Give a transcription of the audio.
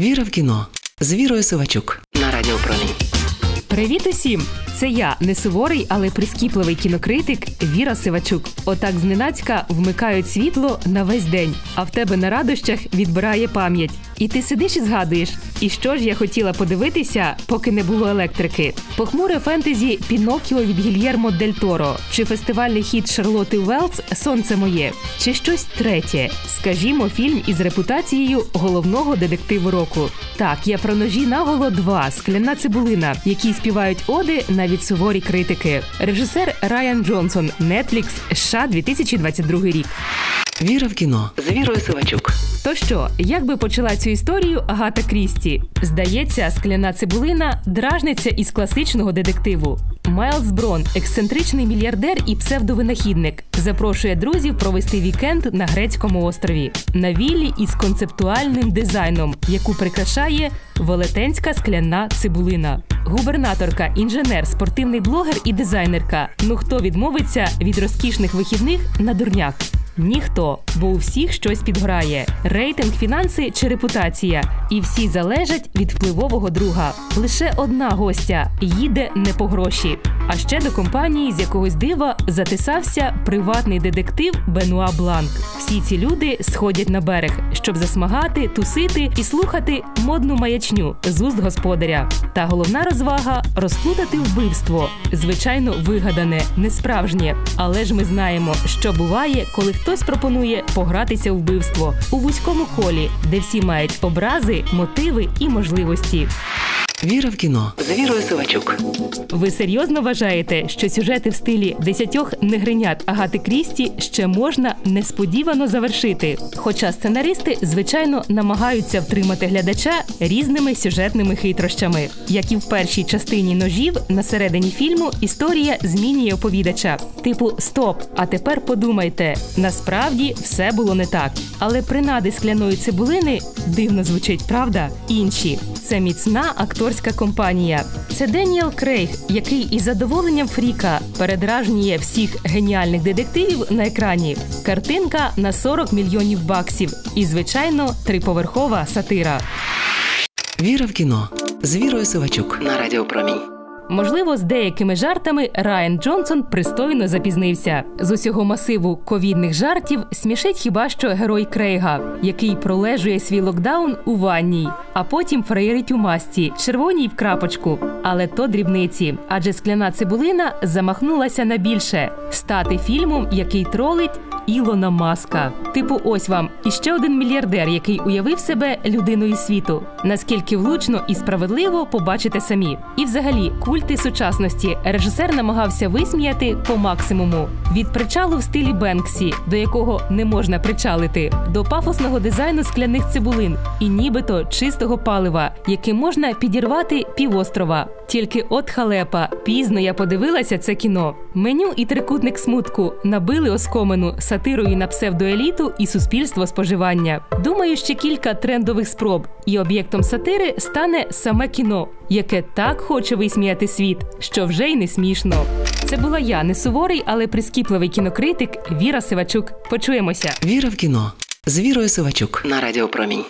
Віра в кіно з Вірою Сивачук на радіопромінь. Привіт усім! Це я, не суворий, але прискіпливий кінокритик Віра Сивачук. Отак зненацька вмикають світло на весь день, а в тебе на радощах відбирає пам'ять. І ти сидиш і згадуєш, і що ж я хотіла подивитися, поки не було електрики. Похмуре фентезі Пінокіо від Гільєрмо Дель Торо, чи фестивальний хіт Шарлоти Велс Сонце моє, чи щось третє. Скажімо, фільм із репутацією головного детективу року. Так, я про ножі наголо 2 скляна цибулина, які співають оди навіть суворі критики. Режисер Райан Джонсон, Netflix, США 2022 рік. Віра в кіно з Вірою Сивачук. То що, як би почала цю історію Агата Крісті? Здається, скляна цибулина дражниця із класичного детективу. Майлз Брон, ексцентричний мільярдер і псевдовинахідник, запрошує друзів провести вікенд на грецькому острові на віллі із концептуальним дизайном, яку прикрашає велетенська скляна цибулина. Губернаторка, інженер, спортивний блогер і дизайнерка. Ну хто відмовиться від розкішних вихідних на дурняк? Ніхто, бо у всіх щось підграє: рейтинг, фінанси чи репутація. І всі залежать від впливового друга. Лише одна гостя їде не по гроші. А ще до компанії з якогось дива затисався приватний детектив Бенуа Бланк. Всі ці люди сходять на берег, щоб засмагати, тусити і слухати модну маячню з уст господаря. Та головна розвага розплутати вбивство. Звичайно, вигадане, несправжнє. Але ж ми знаємо, що буває, коли хтось пропонує погратися у вбивство у вузькому колі, де всі мають образи, мотиви і можливості. Віра в кіно з Вірою Сивачук. Ви серйозно вважаєте, що сюжети в стилі десятьох негринят Агати Крісті ще можна несподівано завершити? Хоча сценаристи, звичайно, намагаються втримати глядача різними сюжетними хитрощами. Як і в першій частині ножів, на середині фільму історія змінює оповідача. Типу, стоп, а тепер подумайте, насправді все було не так. Але принади скляної цибулини дивно звучить, правда? Інші це міцна акторська компанія. Це Деніел Крейг, який із задоволенням Фріка передражнює всіх геніальних детективів на екрані. Картинка на 40 мільйонів баксів. І, звичайно, триповерхова сатира. Віра в кіно з Вірою Сивачук на Радіо Промінь. Можливо, з деякими жартами Райан Джонсон пристойно запізнився. З усього масиву ковідних жартів смішить хіба що герой Крейга, який пролежує свій локдаун у ванній, а потім фраєрить у масці, червоній в крапочку. Але то дрібниці, адже скляна цибулина замахнулася на більше стати фільмом, який тролить. Ілона Маска. Типу, ось вам іще один мільярдер, який уявив себе людиною світу. Наскільки влучно і справедливо побачите самі. І, взагалі, культи сучасності режисер намагався висміяти по максимуму від причалу в стилі Бенксі, до якого не можна причалити, до пафосного дизайну скляних цибулин і нібито чистого палива, яке можна підірвати півострова. Тільки от халепа, пізно я подивилася це кіно. Меню і трикутник смутку набили оскомину сатирою на псевдоеліту і суспільство споживання. Думаю, ще кілька трендових спроб, і об'єктом сатири стане саме кіно, яке так хоче висміяти світ, що вже й не смішно. Це була я, не суворий, але прискіпливий кінокритик Віра Сивачук. Почуємося. Віра в кіно з Вірою Сивачук на Радіо Промінь.